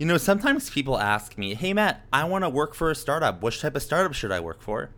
You know, sometimes people ask me, hey, Matt, I want to work for a startup. Which type of startup should I work for?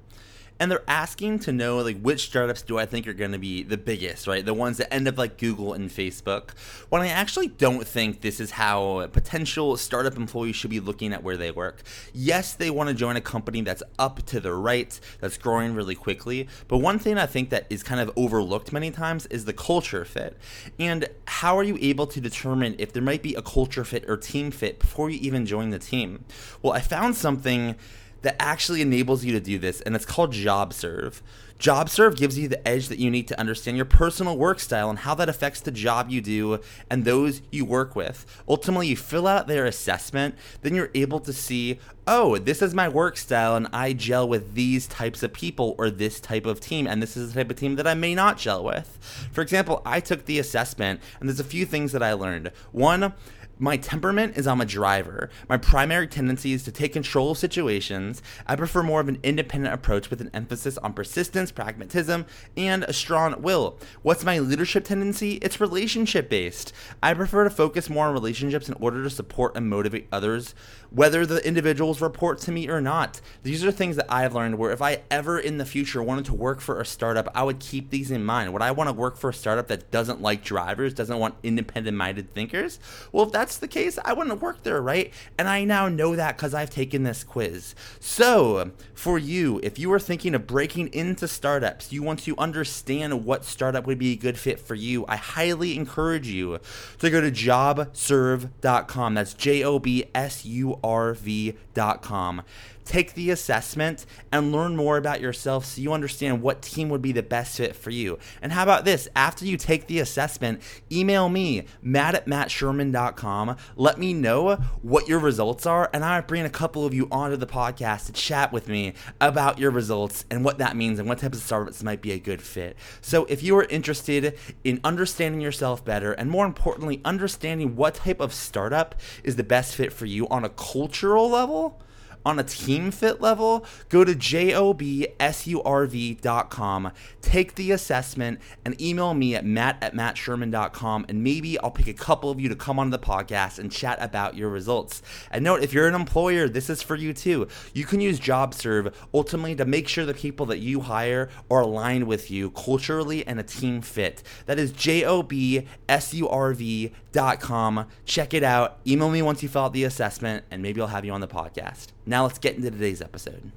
And they're asking to know like which startups do I think are going to be the biggest, right? The ones that end up like Google and Facebook. When I actually don't think this is how potential startup employees should be looking at where they work. Yes, they want to join a company that's up to the right, that's growing really quickly, but one thing I think that is kind of overlooked many times is the culture fit. And how are you able to determine if there might be a culture fit or team fit before you even join the team? Well, I found something that actually enables you to do this, and it's called JobSurv. JobSurv gives you the edge that you need to understand your personal work style and how that affects the job you do and those you work with. Ultimately, you fill out their assessment, then you're able to see, oh, this is my work style and I gel with these types of people or this type of team, and this is the type of team that I may not gel with. For example, I took the assessment, and there's a few things that I learned. One, my temperament is I'm a driver. My primary tendency is to take control of situations. I prefer more of an independent approach with an emphasis on persistence, pragmatism, and a strong will. What's my leadership tendency? It's relationship based. I prefer to focus more on relationships in order to support and motivate others, whether the individuals report to me or not. These are things that I've learned where if I ever in the future wanted to work for a startup, I would keep these in mind. Would I want to work for a startup that doesn't like drivers, doesn't want independent minded thinkers? Well, if that's the case, I wouldn't work there, right? And I now know that because I've taken this quiz. So, for you, if you are thinking of breaking into startups, you want to understand what startup would be a good fit for you, I highly encourage you to go to jobsurv.com. That's J O B S U R V.com take the assessment and learn more about yourself so you understand what team would be the best fit for you. And how about this? After you take the assessment, email me, matt at mattsherman.com. Let me know what your results are, and I'll bring a couple of you onto the podcast to chat with me about your results and what that means and what types of startups might be a good fit. So if you are interested in understanding yourself better and more importantly, understanding what type of startup is the best fit for you on a cultural level, on a team fit level, go to jobsurv.com, take the assessment, and email me at matt at mattsherman.com, and maybe I'll pick a couple of you to come on the podcast and chat about your results. And note, if you're an employer, this is for you too. You can use JobSurv ultimately to make sure the people that you hire are aligned with you culturally and a team fit. That is jobsurv.com. Check it out. Email me once you fill out the assessment, and maybe I'll have you on the podcast. Now let's get into today's episode.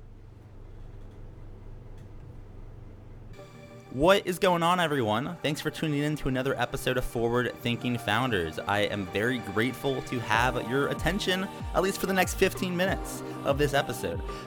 What is going on, everyone? Thanks for tuning in to another episode of Forward Thinking Founders. I am very grateful to have your attention, at least for the next 15 minutes of this episode.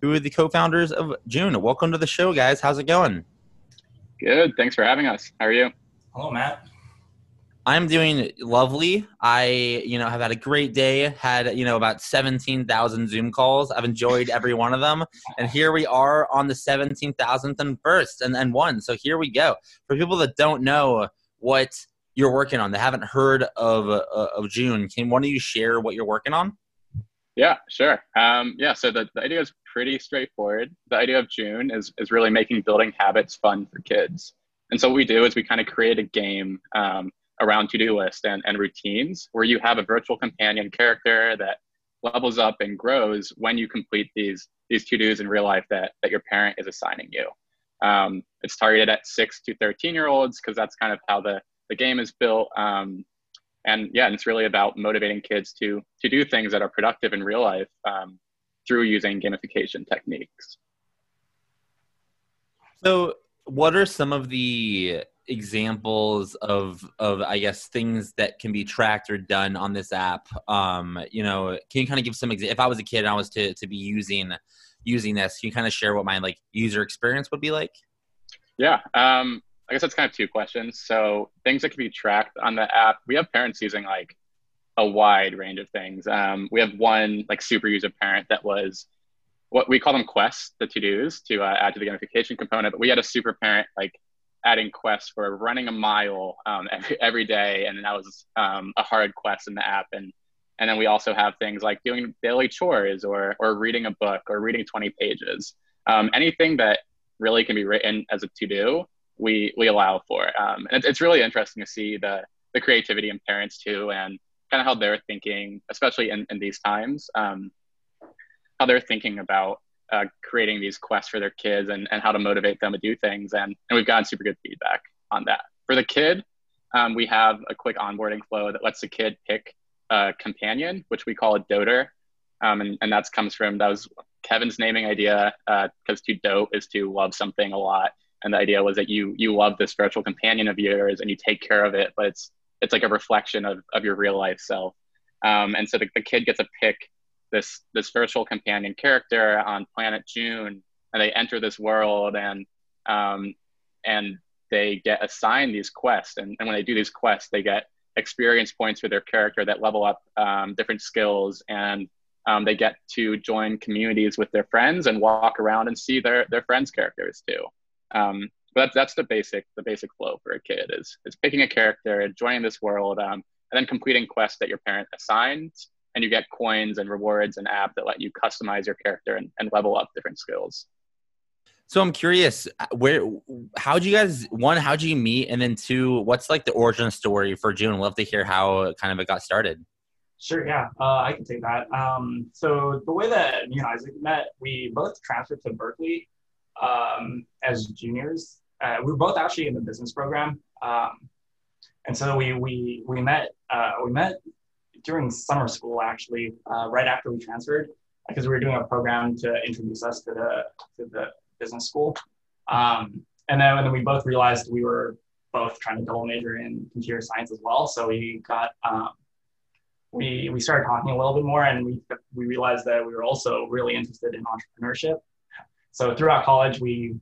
who are the co-founders of Joon. Welcome to the show, guys. How's it going? Good. Thanks for having us. How are you? Hello, Matt. I'm doing lovely. I, you know, have had a great day. Had, you know, about 17,000 Zoom calls. I've enjoyed every one of them. And here we are on the 17,000th and first and, and one. So here we go. For people that don't know what you're working on, they haven't heard of, uh, of Joon, can one of you share what you're working on? Yeah, sure. Um, yeah, so the, the idea is pretty straightforward. The idea of Joon is, is really making building habits fun for kids. And so what we do is we kind of create a game um, around to-do list and, and routines where you have a virtual companion character that levels up and grows when you complete these these to-dos in real life that, that your parent is assigning you. Um, it's targeted at six to 13 year olds because that's kind of how the, the game is built. Um, and yeah, and it's really about motivating kids to to do things that are productive in real life. Um, through using gamification techniques. So, what are some of the examples of of I guess things that can be tracked or done on this app? Um, you know, can you kind of give some examples? If I was a kid and I was to to be using using this, can you kind of share what my like user experience would be like? Yeah, um, I guess that's kind of two questions. So things that can be tracked on the app, we have parents using like a wide range of things. Um, we have one like super user parent that was what we call them quests, the to dos to uh, add to the gamification component. But we had a super parent like adding quests for running a mile um, every, every day, and that was um, a hard quest in the app. And and then we also have things like doing daily chores or or reading a book or reading 20 pages. Um, anything that really can be written as a to do, we we allow for. Um, and it's really interesting to see the the creativity in parents too, and kind of how they're thinking, especially in, in these times, um, how they're thinking about uh, creating these quests for their kids and, and how to motivate them to do things. And, and we've gotten super good feedback on that. For the kid, um, we have a quick onboarding flow that lets the kid pick a companion, which we call a doter. Um, and, and that comes from, that was Kevin's naming idea, because uh, to dote is to love something a lot. And the idea was that you you love this virtual companion of yours and you take care of it, but it's it's like a reflection of, of your real life self. Um, and so the, the kid gets to pick this this virtual companion character on planet Joon, and they enter this world and um, and they get assigned these quests. And, and when they do these quests, they get experience points for their character that level up um, different skills and um, they get to join communities with their friends and walk around and see their, their friends characters too um, but that's that's the basic the basic flow for a kid is is picking a character, joining this world, um, and then completing quests that your parent assigns, and you get coins and rewards and app that let you customize your character and, and level up different skills. So I'm curious, where, how'd you guys, one, how'd you meet? And then two, what's like the origin story for Joon? Love to hear how kind of it got started. Sure, yeah, uh, I can take that. Um, so the way that me and Isaac met, we both transferred to Berkeley um, as juniors uh, we were both actually in the business program, um, and so we we we met uh, we met during summer school actually uh, right after we transferred because we were doing a program to introduce us to the to the business school, um, and then and then we both realized we were both trying to double major in computer science as well, so we got. Um, we, we started talking a little bit more and we, we realized that we were also really interested in entrepreneurship. So throughout college, we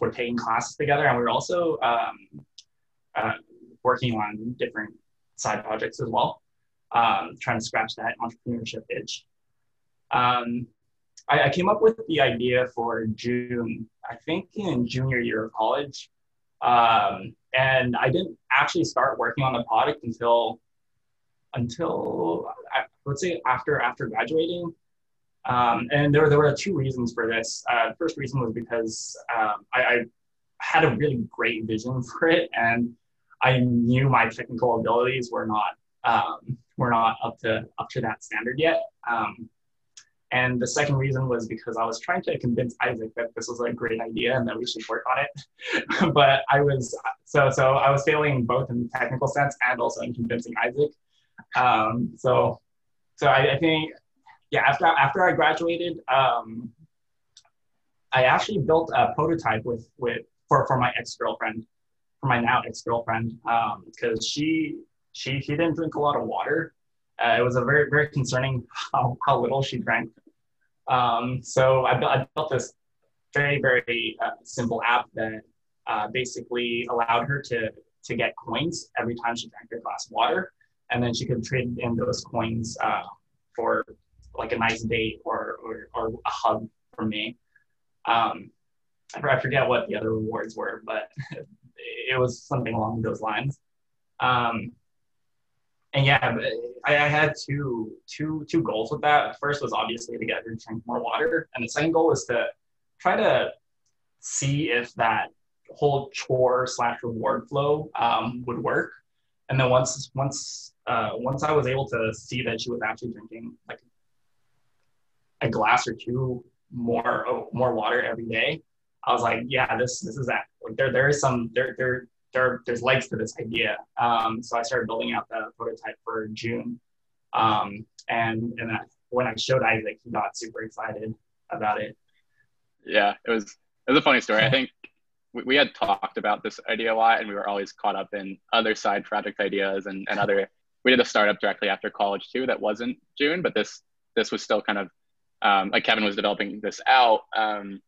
we're taking classes together, and we are also um, uh, working on different side projects as well, um, trying to scratch that entrepreneurship itch. Um, I, I, came up with the idea for Joon, I think in junior year of college. Um, and I didn't actually start working on the product until until I would say after after graduating. Um, and there, there were two reasons for this. Uh, the first reason was because um, I, I, had a really great vision for it, and I knew my technical abilities were not um, were not up to up to that standard yet. Um, and the second reason was because I was trying to convince Isaac that this was a great idea and that we should work on it. but I was so so I was failing both in the technical sense and also in convincing Isaac. Um, so so I, I think yeah, after after I graduated, um, I actually built a prototype with with for, for my ex girlfriend, for my now ex girlfriend, because um, she she she didn't drink a lot of water. Uh, it was a very very concerning how, how little she drank. Um, so I built, I built this very very uh, simple app that uh, basically allowed her to to get coins every time she drank a glass of water, and then she could trade in those coins uh, for like a nice date or or, or a hug from me. Um, I forget what the other rewards were, but it was something along those lines. Um, and yeah, I, I, had two two two goals with that. First was obviously to get her to drink more water, and the second goal was to try to see if that whole chore slash reward flow um, would work. And then once once uh, once I was able to see that she was actually drinking like a glass or two more more water every day, I was like, yeah, this this is that. Like there there is some there there there there's legs to this idea. Um, so I started building out the prototype for Joon, um, and and when I showed Isaac, he got super excited about it. Yeah, it was it was a funny story. I think we, we had talked about this idea a lot, and we were always caught up in other side project ideas and, and other. We did a startup directly after college too that wasn't Joon, but this this was still kind of um, like Kevin was developing this out. Um,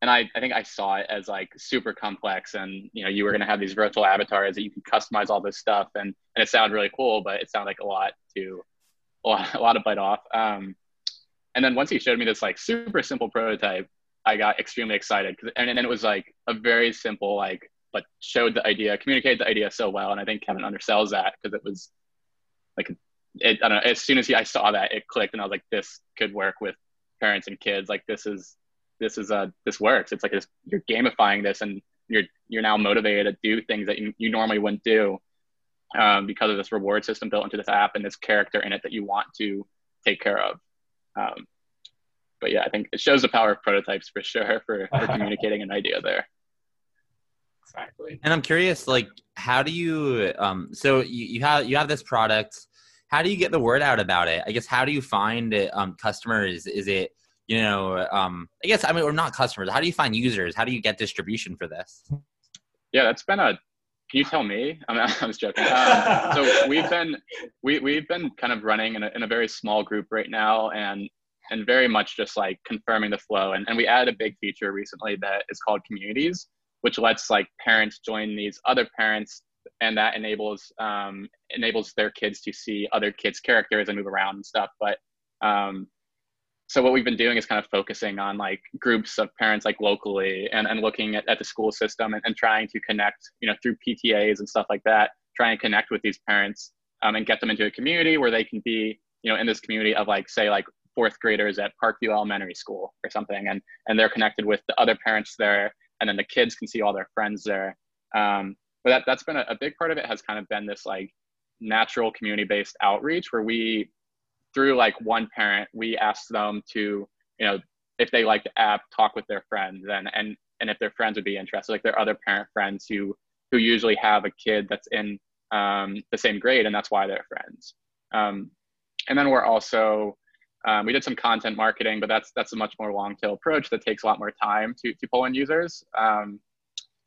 and I, I think I saw it as like super complex and you know you were going to have these virtual avatars that you can customize all this stuff and, and it sounded really cool but it sounded like a lot to a lot, a lot to bite off um, and then once he showed me this like super simple prototype i got extremely excited and, and then it was like a very simple like but showed the idea communicated the idea so well and i think kevin undersells that because it was like it, I don't know as soon as he, i saw that it clicked and i was like this could work with parents and kids like this is this is uh this works. It's like this, you're gamifying this and you're you're now motivated to do things that you, you normally wouldn't do um, because of this reward system built into this app and this character in it that you want to take care of. Um, but yeah i think it shows the power of prototypes for sure for, for communicating an idea there. Exactly. And i'm curious like how do you um so you, you have you have this product how do you get the word out about it i guess how do you find um, customers is it you know, um, I guess I mean, or not customers. How do you find users? How do you get distribution for this? Yeah, that's been a. Can you tell me? I, mean, I was joking. Um, so we've been we we've been kind of running in a, in a very small group right now, and and very much just like confirming the flow. And and we added a big feature recently that is called communities, which lets like parents join these other parents and that enables um, enables their kids to see other kids' characters and move around and stuff. But um, so what we've been doing is kind of focusing on like groups of parents like locally and, and looking at, at the school system and, and trying to connect you know through ptas and stuff like that try and connect with these parents um, and get them into a community where they can be you know in this community of like say like fourth graders at parkview elementary school or something and and they're connected with the other parents there and then the kids can see all their friends there um, but that, that's been a, a big part of it has kind of been this like natural community based outreach where we through like one parent, we asked them to, you know, if they like the app, talk with their friends and and and if their friends would be interested, like their other parent friends who who usually have a kid that's in um, the same grade, and that's why they're friends. Um, and then we're also um, we did some content marketing, but that's that's a much more long tail approach that takes a lot more time to to pull in users. Um,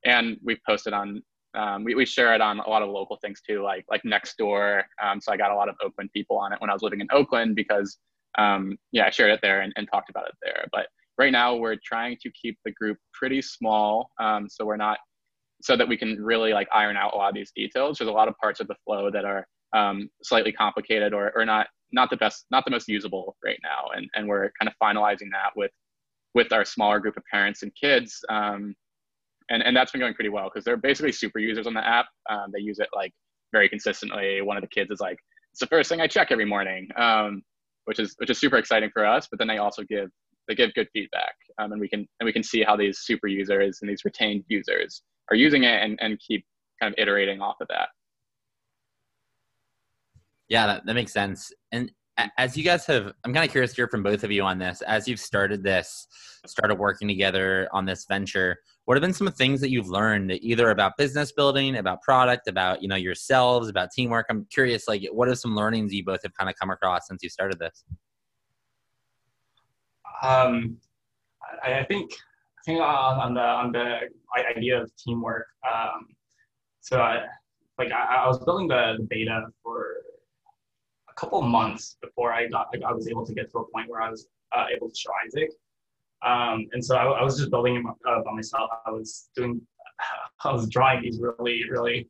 and we've posted on um, we, we share it on a lot of local things too, like like Nextdoor. Um, so I got a lot of Oakland people on it when I was living in Oakland because um, yeah, I shared it there and, and, talked about it there. But right now we're trying to keep the group pretty small, um, so we're not so that we can really like iron out a lot of these details. There's a lot of parts of the flow that are um, slightly complicated or, or not not the best, not the most usable right now, and and we're kind of finalizing that with with our smaller group of parents and kids um, and and that's been going pretty well because they're basically super users on the app. Um, they use it like very consistently. One of the kids is like, "It's the first thing I check every morning," um, which is which is super exciting for us. But then they also give they give good feedback, um, and we can and we can see how these super users and these retained users are using it and and keep kind of iterating off of that. Yeah, that, that makes sense. And as you guys have, I'm kind of curious to hear from both of you on this. As you've started this, started working together on this venture, what have been some things that you've learned either about business building about product about you know yourselves about teamwork i'm curious like what are some learnings you both have kind of come across since you started this um, I, I think i think on, on the on the idea of teamwork um, so I, like I, I was building the, the beta for a couple months before I got like, I was able to get to a point where I was uh, able to show Isaac. Um, and so I, I, was just building it uh, by myself. I was doing, I was drawing these really, really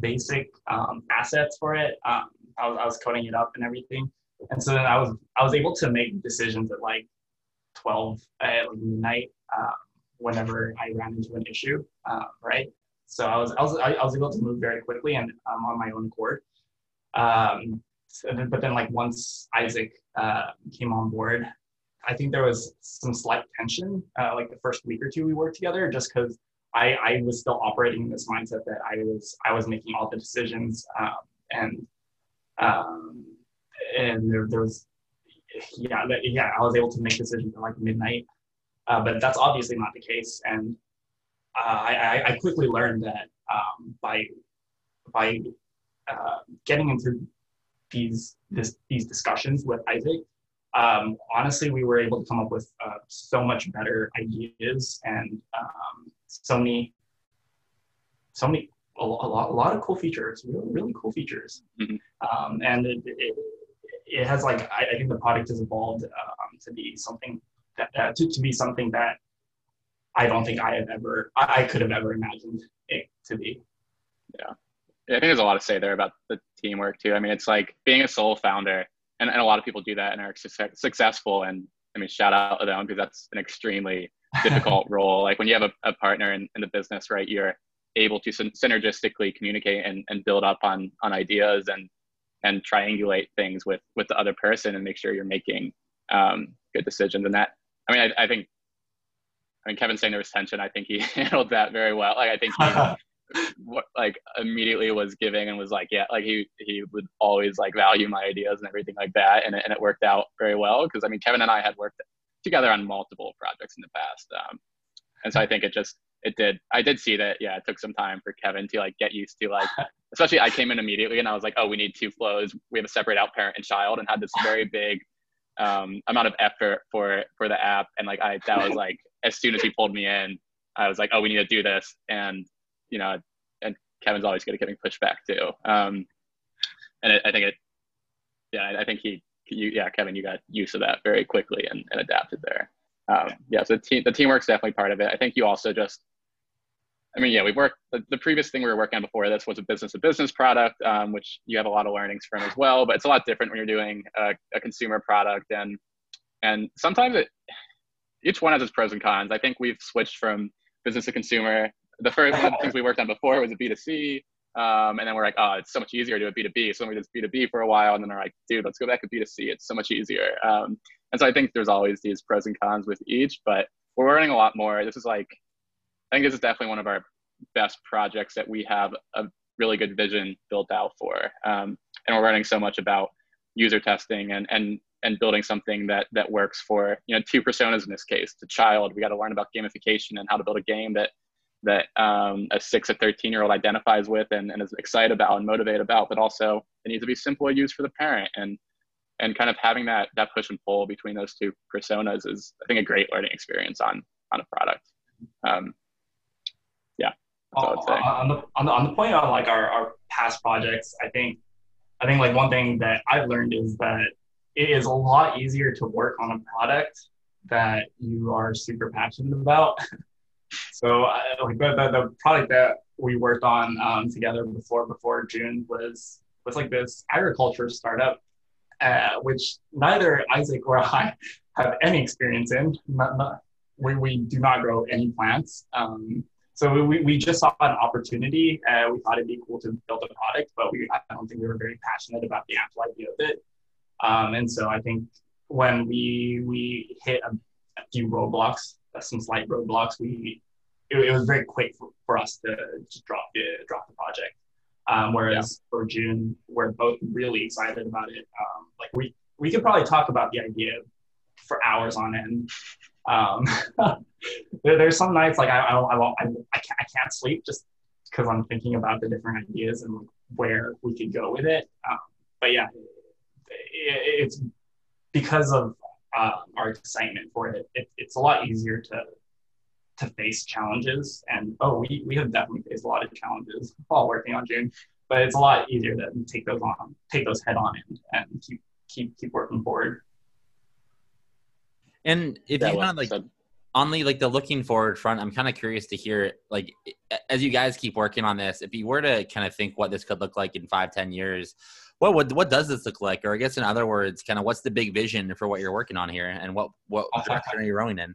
basic um, assets for it. Um, I, was, I was coding it up and everything. And so then I was, I was able to make decisions at like 12 at like midnight uh, whenever I ran into an issue, uh, right? So I was, I was, I was able to move very quickly and um, on my own accord. Um, so then, but then like once Isaac uh, came on board, I think there was some slight tension, uh, like the first week or two we worked together, just because I, I was still operating in this mindset that I was I was making all the decisions, um, and um, and there, there was yeah yeah I was able to make decisions at like midnight, uh, but that's obviously not the case, and uh, I, I quickly learned that um, by by uh, getting into these this, these discussions with Isaac, um, honestly, we were able to come up with uh, so much better ideas and um, so many, so many, a, lot, a lot of cool features, really, really cool features. Mhm. Um, and it, it, it has like, I, I think the product has evolved um, to be something that, uh, to, to be something that I don't think I have ever, I, I could have ever imagined it to be. Yeah. I think there's a lot to say there about the teamwork too. I mean, it's like being a sole founder, and, and a lot of people do that and are success, successful. And I mean, shout out to them because that's an extremely difficult role. Like when you have a, a partner in, in the business, right, you're able to syn- synergistically communicate and, and build up on on ideas and and triangulate things with with the other person and make sure you're making um, good decisions. And that, I mean, I, I think, I mean, Kevin saying there was tension. I think he handled that very well. Like I think he what like immediately was giving and was like yeah like he he would always like value my ideas and everything like that and it, and it worked out very well because i mean kevin and i had worked together on multiple projects in the past um, and so i think it just it did i did see that yeah it took some time for kevin to like get used to like especially i came in immediately and i was like oh we need two flows. We have to separate out parent and child and had this very big um, amount of effort for for the app and like i that was like as soon as he pulled me in i was like oh we need to do this and you know, and Kevin's always good at getting pushback too. Um, and it, I think it, yeah, I think he, you, yeah, Kevin, you got used to that very quickly and, and adapted there. Um, yeah, so the, team, the teamwork's definitely part of it. I think you also just, I mean, yeah, we worked, the, the previous thing we were working on before this was a business to business product, um, which you have a lot of learnings from as well, but it's a lot different when you're doing a, a consumer product and, and sometimes it, each one has its pros and cons. I think we've switched from business to consumer the first one of the things we worked on before was a B2C. Um, and then we're like, oh, it's so much easier to do a B2B. So then we did B2B for a while. And then we're like, dude, let's go back to B2C. It's so much easier. Um, and so I think there's always these pros and cons with each, but we're learning a lot more. This is like, I think this is definitely one of our best projects that we have a really good vision built out for. Um, and we're learning so much about user testing and, and, and building something that, that works for, you know, two personas in this case, the child, we got to learn about gamification and how to build a game that that um, a six or 13 year old identifies with and, and is excited about and motivated about, but also it needs to be simple to use for the parent. And, and kind of having that, that push and pull between those two personas is, I think, a great learning experience on, on a product. Um, yeah. On, on, the, on, the, on the point of like our, our past projects, I think, I think like one thing that I've learned is that it is a lot easier to work on a product that you are super passionate about So uh, like the, the, the, product that we worked on um, together before before Joon was was like this agriculture startup, uh, which neither Isaac or I have any experience in. We, we do not grow any plants. Um, so we, we just saw an opportunity. Uh, we thought it'd be cool to build a product, but we I don't think we were very passionate about the actual idea of it. Um, and so I think when we we hit a, a few roadblocks, some slight roadblocks, we it, it was very quick for, for us to just drop the drop the project. Um, whereas yeah. for Joon, we're both really excited about it. Um, like we we could probably talk about the idea for hours on end. Um, there, there's some nights like I I, I, I, I, can't, I can't sleep just because I'm thinking about the different ideas and where we could go with it. Um, but yeah, it, it's because of uh, our excitement for it, it, It's a lot easier to to face challenges. And oh, we, we have definitely faced a lot of challenges while working on Joon, but it's a lot easier to take those on, take those head on and, and keep keep keep working forward. And if you kind of like on the like the looking forward front, I'm kind of curious to hear like as you guys keep working on this, if you were to kind of think what this could look like in five, ten years, what would what does this look like? Or I guess in other words, kind of what's the big vision for what you're working on here, and what what direction are you rowing in?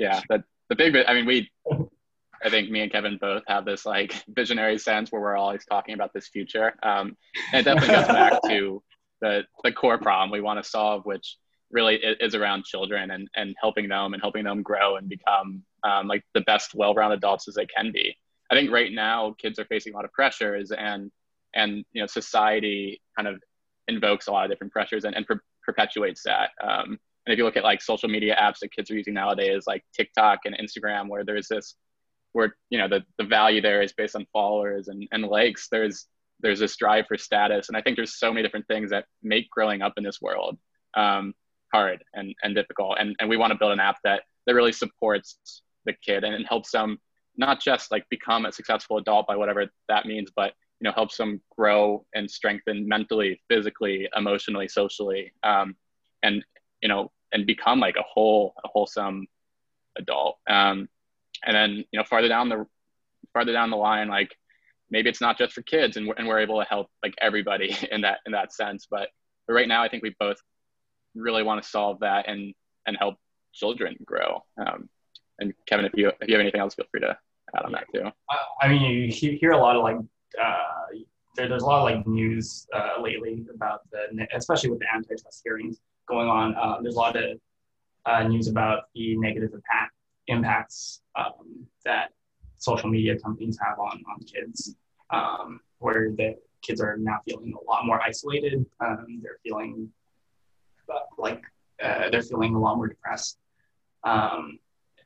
Yeah, the the big bit. I mean, we, I think me and Kevin both have this like visionary sense where we're always talking about this future. Um, and it definitely goes back to the the core problem we want to solve, which really is around children and and helping them and helping them grow and become um, like the best well-rounded adults as they can be. I think right now kids are facing a lot of pressures and and you know society kind of invokes a lot of different pressures and, and per- perpetuates that. Um, and if you look at like social media apps that kids are using nowadays, like TikTok and Instagram, where there's this, where you know the the value there is based on followers and and likes. There's there's this drive for status, and I think there's so many different things that make growing up in this world um, hard and, and difficult. And and we want to build an app that that really supports the kid and, and helps them not just like become a successful adult by whatever that means, but you know helps them grow and strengthen mentally, physically, emotionally, socially, um, and you know and become like a whole a wholesome adult. Um, and then you know farther down the farther down the line, like maybe it's not just for kids, and we're, and we're able to help like everybody in that in that sense. But but right now, I think we both really want to solve that and and help children grow. Um, and Kevin, if you if you have anything else, feel free to add on that too. I mean, you hear a lot of like uh, there, there's a lot of like news uh, lately about the especially with the antitrust hearings going on. Uh, there's a lot of uh, news about the negative impact impacts um, that social media companies have on on kids, um, where the kids are now feeling a lot more isolated. Um, they're feeling uh, like they're feeling a lot more depressed. Um,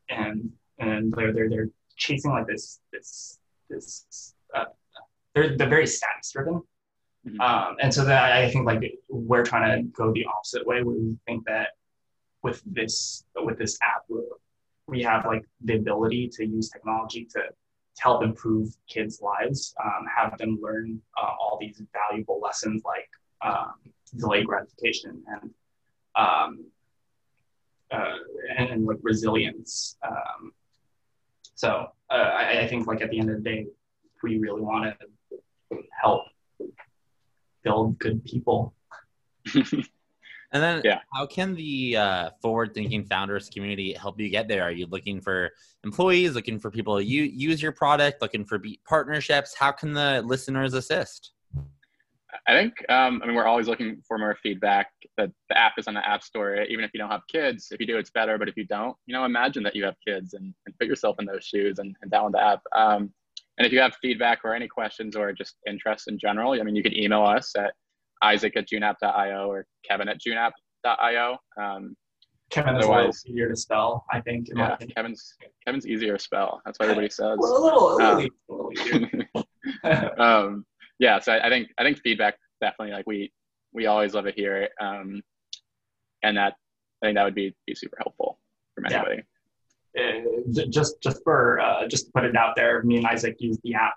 and and they're they're they're chasing like this this this uh, they're they're very status driven. Mm-hmm. Um, and so that I think like we're trying to go the opposite way we think that with this with this app we have like the ability to use technology to, to help improve kids' lives, um, have them learn uh, all these valuable lessons like um, delayed gratification and um, uh, and, and, like resilience. Um, so uh, I, I, think like at the end of the day, we really want to help build good people. and then, yeah. how can the uh, forward-thinking founders community help you get there? Are you looking for employees, looking for people to use your product, looking for partnerships? How can the listeners assist? I think, um, I mean, we're always looking for more feedback. That the app is on the App Store. Even if you don't have kids, if you do, it's better. But if you don't, you know, imagine that you have kids and, and put yourself in those shoes and, and download the app. Um, and if you have feedback or any questions or just interest in general, I mean, you can email us at isaac at joonapp.io or kevin at joonapp.io. Um, Kevin is Otherwise, easier to spell, I think. Yeah, Kevin's Kevin's easier to spell. That's what everybody says. Well, a little, a little, um, a little um, yeah, so I, I, think I think feedback definitely like we we always love to hear it, um, and that I think that would be be super helpful for anybody. Yeah. Uh, just just for uh, just to put it out there, me and Isaac use the app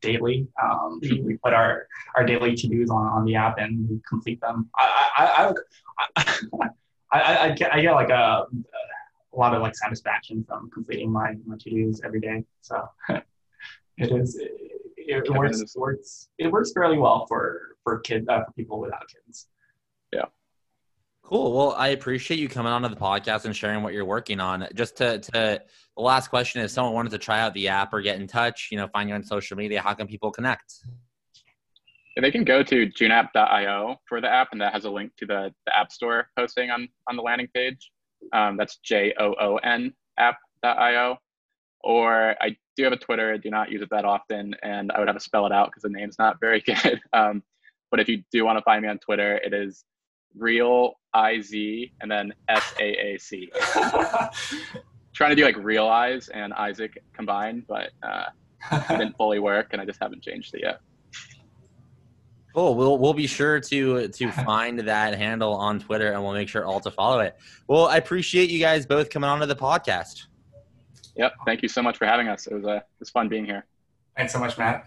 daily. Um, mm-hmm. we put our our daily to dos on, on the app and we complete them. I I I, I, I, I get I get like a a lot of like satisfaction from completing my my to dos every day. So it is it, it works, works it works fairly well for for kids uh, for people without kids. Cool. Well, I appreciate you coming onto the podcast and sharing what you're working on. Just to, to the last question is someone wanted to try out the app or get in touch, you know, find you on social media, how can people connect? They can go to joonapp.io for the app, and that has a link to the, the App Store posting on, on the landing page. Um, that's J O O N app.io. Or I do have a Twitter. I do not use it that often, and I would have to spell it out because the name's not very good. Um, but if you do want to find me on Twitter, it is real I Z and then S A A C. Trying to do like realize and Isaac combined, but uh, it didn't fully work, and I just haven't changed it yet. Cool. We'll we'll be sure to to find that handle on Twitter, and we'll make sure all to follow it. Well, I appreciate you guys both coming onto the podcast. Yep. Thank you so much for having us. It was uh, it was fun being here. Thanks so much, Matt.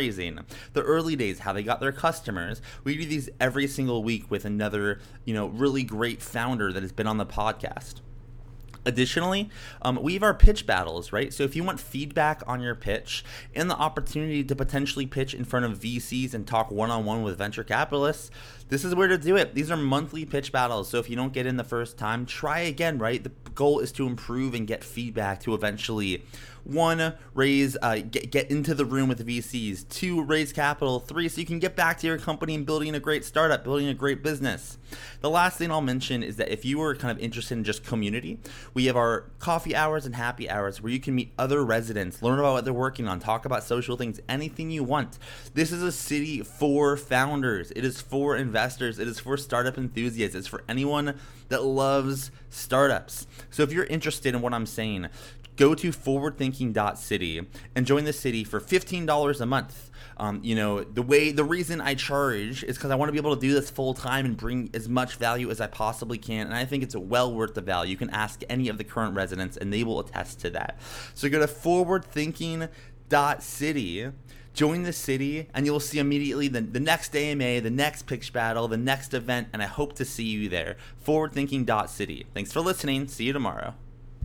fundraising, the early days, how they got their customers. We do these every single week with another, you know, really great founder that has been on the podcast. Additionally, um, we have our pitch battles, right? So if you want feedback on your pitch and the opportunity to potentially pitch in front of VCs and talk one on one with venture capitalists, this is where to do it. These are monthly pitch battles. So if you don't get in the first time, try again, right? The goal is to improve and get feedback to eventually one raise uh, get, get into the room with vcs two raise capital three so you can get back to your company and building a great startup building a great business the last thing i'll mention is that if you are kind of interested in just community we have our coffee hours and happy hours where you can meet other residents learn about what they're working on talk about social things anything you want this is a city for founders it is for investors it is for startup enthusiasts it's for anyone that loves startups so if you're interested in what i'm saying go to forwardthinking.city and join the city for $15 a month. Um, you know, the way, the reason I charge is because I want to be able to do this full time and bring as much value as I possibly can. And I think it's well worth the value. You can ask any of the current residents and they will attest to that. So go to forwardthinking.city join the city and you'll see immediately the, the next AMA, the next pitch battle, the next event, and I hope to see you there. Forwardthinking.city. Thanks for listening. See you tomorrow.